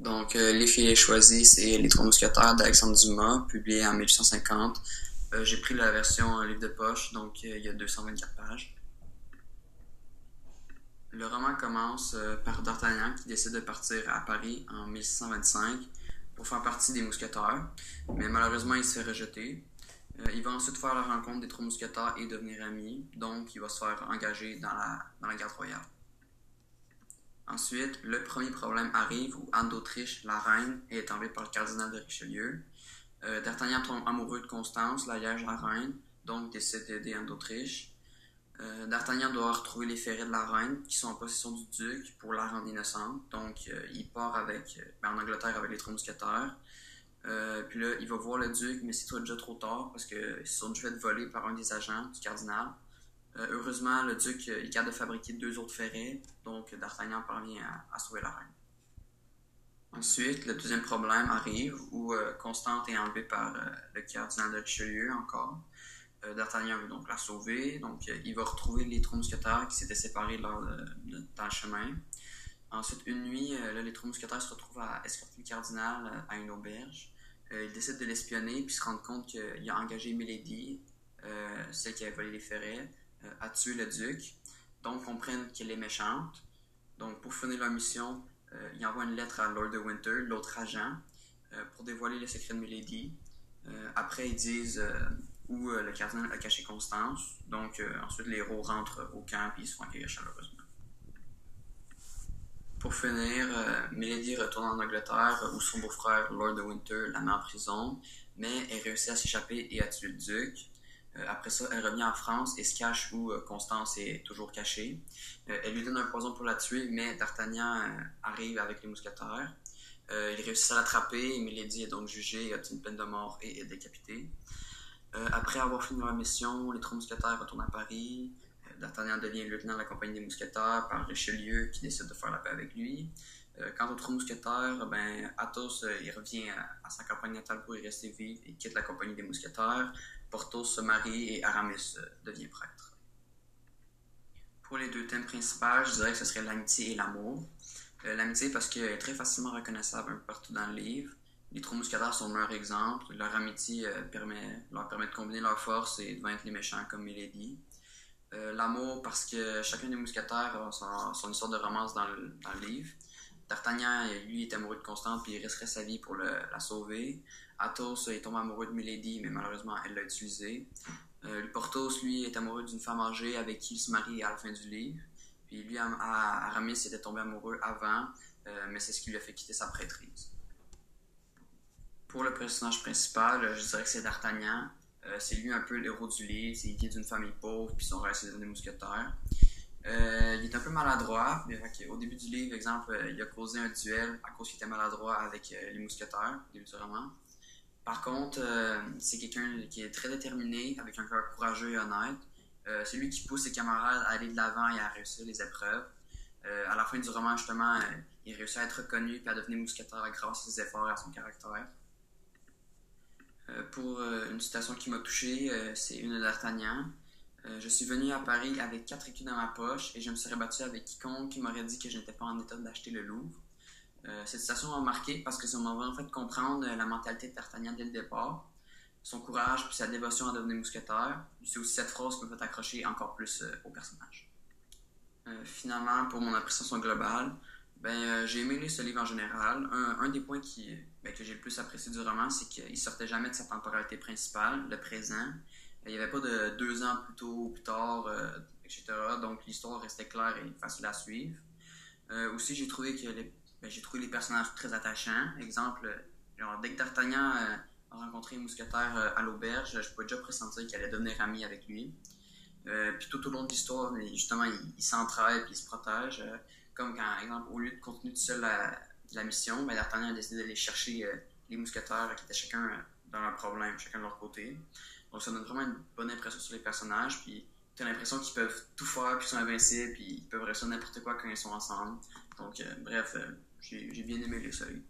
Donc, euh, les filets choisis, c'est Les Trois Mousquetaires d'Alexandre Dumas, publié en 1850. Euh, j'ai pris la version livre de poche, donc il y a 224 pages. Le roman commence par D'Artagnan qui décide de partir à Paris en 1625 pour faire partie des mousquetaires, mais malheureusement il se fait rejeter. il va ensuite faire la rencontre des trois mousquetaires et devenir ami, donc il va se faire engager dans la, dans la garde royale. Ensuite, le premier problème arrive où Anne d'Autriche, la reine, est enlevée par le cardinal de Richelieu. Euh, D'Artagnan tombe amoureux de Constance, la liège la reine, donc décide d'aider Anne d'Autriche. Euh, D'Artagnan doit retrouver les ferrets de la reine qui sont en possession du duc pour la rendre innocente. Donc, euh, il part ben, en Angleterre avec les trois puis là, il va voir le duc, mais c'est déjà trop tard parce qu'ils sont déjà fait voler par un des agents du cardinal. Euh, heureusement, le duc est capable de fabriquer deux autres ferrets, donc D'Artagnan parvient à, sauver la reine. Ensuite, le deuxième problème arrive où euh, Constante est enlevée par euh, le cardinal de Richelieu encore. D'Artagnan veut donc la sauver, donc il va retrouver les trois mousquetaires qui s'étaient séparés dans le chemin. Ensuite, une nuit, les trois mousquetaires se retrouvent à escorter le cardinal à une auberge. ils décident de l'espionner puis se rendent compte qu'il a engagé Milady, celle qui avait volé les ferrets, euh, à tuer le duc. Donc, comprennent qu'elle est méchante. Donc, pour finir leur mission, euh, ils envoient une lettre à Lord de Winter, l'autre agent, euh, pour dévoiler le secret de Milady. après, ils disent où le cardinal a caché Constance. Donc, ensuite, les héros rentrent au camp et ils se font accueillir chaleureusement. Pour finir, Milady retourne en Angleterre où son beau-frère, Lord de Winter, la met en prison, mais elle réussit à s'échapper et à tuer le duc. Euh, après ça, elle revient en France et se cache où euh, Constance est toujours cachée. Euh, elle lui donne un poison pour la tuer, mais D'Artagnan arrive avec les mousquetaires. il réussit à l'attraper, Milady est donc jugée, obtient une peine de mort et est décapitée. après avoir fini leur mission, les trois mousquetaires retournent à Paris. D'Artagnan devient lieutenant de la compagnie des mousquetaires par Richelieu qui décide de faire la paix avec lui. Quant aux trois mousquetaires, ben, Athos il revient à, sa campagne natale pour y rester vivre et quitte la compagnie des mousquetaires. Porthos se marie et Aramis euh, devient prêtre. Pour les deux thèmes principaux, je dirais que ce serait l'amitié et l'amour. Euh, l'amitié parce qu'elle est très facilement reconnaissable un peu partout dans le livre. Les trois mousquetaires sont leur exemple. Leur amitié euh, leur permet de combiner leurs forces et de vaincre les méchants comme Milady. l'amour parce que chacun des mousquetaires a son, histoire de romance le, dans le livre. D'Artagnan, lui, est amoureux de Constance puis il risquerait sa vie pour la sauver. Athos est tombé amoureux de Milady, mais malheureusement, elle l'a utilisé. Euh, Porthos, lui, est amoureux d'une femme âgée avec qui il se marie à la fin du livre. Puis lui, Aramis, était tombé amoureux avant, euh, mais c'est ce qui lui a fait quitter sa prêtrise. Pour le personnage principal, je dirais que c'est D'Artagnan. Euh, c'est lui un peu l'héros du livre. C'est vient d'une famille pauvre, puis son rêve, c'est des mousquetaires. il est un peu maladroit. Au début du livre, exemple, il a causé un duel à cause qu'il était maladroit avec les mousquetaires, au début du roman. Par contre, euh, c'est quelqu'un qui est très déterminé, avec un cœur courageux et honnête. Euh, c'est lui qui pousse ses camarades à aller de l'avant et à réussir les épreuves. Euh, à la fin du roman, justement, il réussit à être reconnu et à devenir mousquetaire grâce à ses efforts et à son caractère. pour une citation qui m'a touché, c'est une d'Artagnan. Je suis venu à Paris avec quatre écus dans ma poche et je me serais battu avec quiconque qui m'aurait dit que je n'étais pas en état d'acheter le Louvre. Euh, cette citation m'a marqué parce que ça m'a en fait comprendre la mentalité de D'Artagnan dès le départ, son courage puis sa dévotion à devenir mousquetaire. C'est aussi cette phrase qui m'a fait accrocher encore plus euh, au personnage. Euh, finalement, pour mon appréciation globale, ben, j'ai aimé ce livre en général. Un, des points qui, ben, que j'ai le plus apprécié du roman, c'est qu'il sortait jamais de sa temporalité principale, le présent. Il n'y avait pas de deux ans plus tôt ou plus tard, etc. Donc l'histoire restait claire et facile à suivre. aussi, j'ai trouvé que les ben, j'ai trouvé les personnages très attachants. Exemple, genre, dès que D'Artagnan euh, a rencontré un mousquetaire euh, à l'auberge, je pouvais déjà pressentir qu'il allait devenir ami avec lui. Euh, puis tout au long de l'histoire, justement, il, s'entraide et il se protège. comme quand, exemple, au lieu de continuer tout seul la, la mission, ben, D'Artagnan a décidé d'aller chercher les mousquetaires qui étaient chacun dans leur problème, chacun de leur côté. Donc ça donne vraiment une bonne impression sur les personnages. Puis tu as l'impression qu'ils peuvent tout faire, puis ils sont invincibles, puis ils peuvent réussir n'importe quoi quand ils sont ensemble. Donc, bref, j'ai bien aimé les seuils.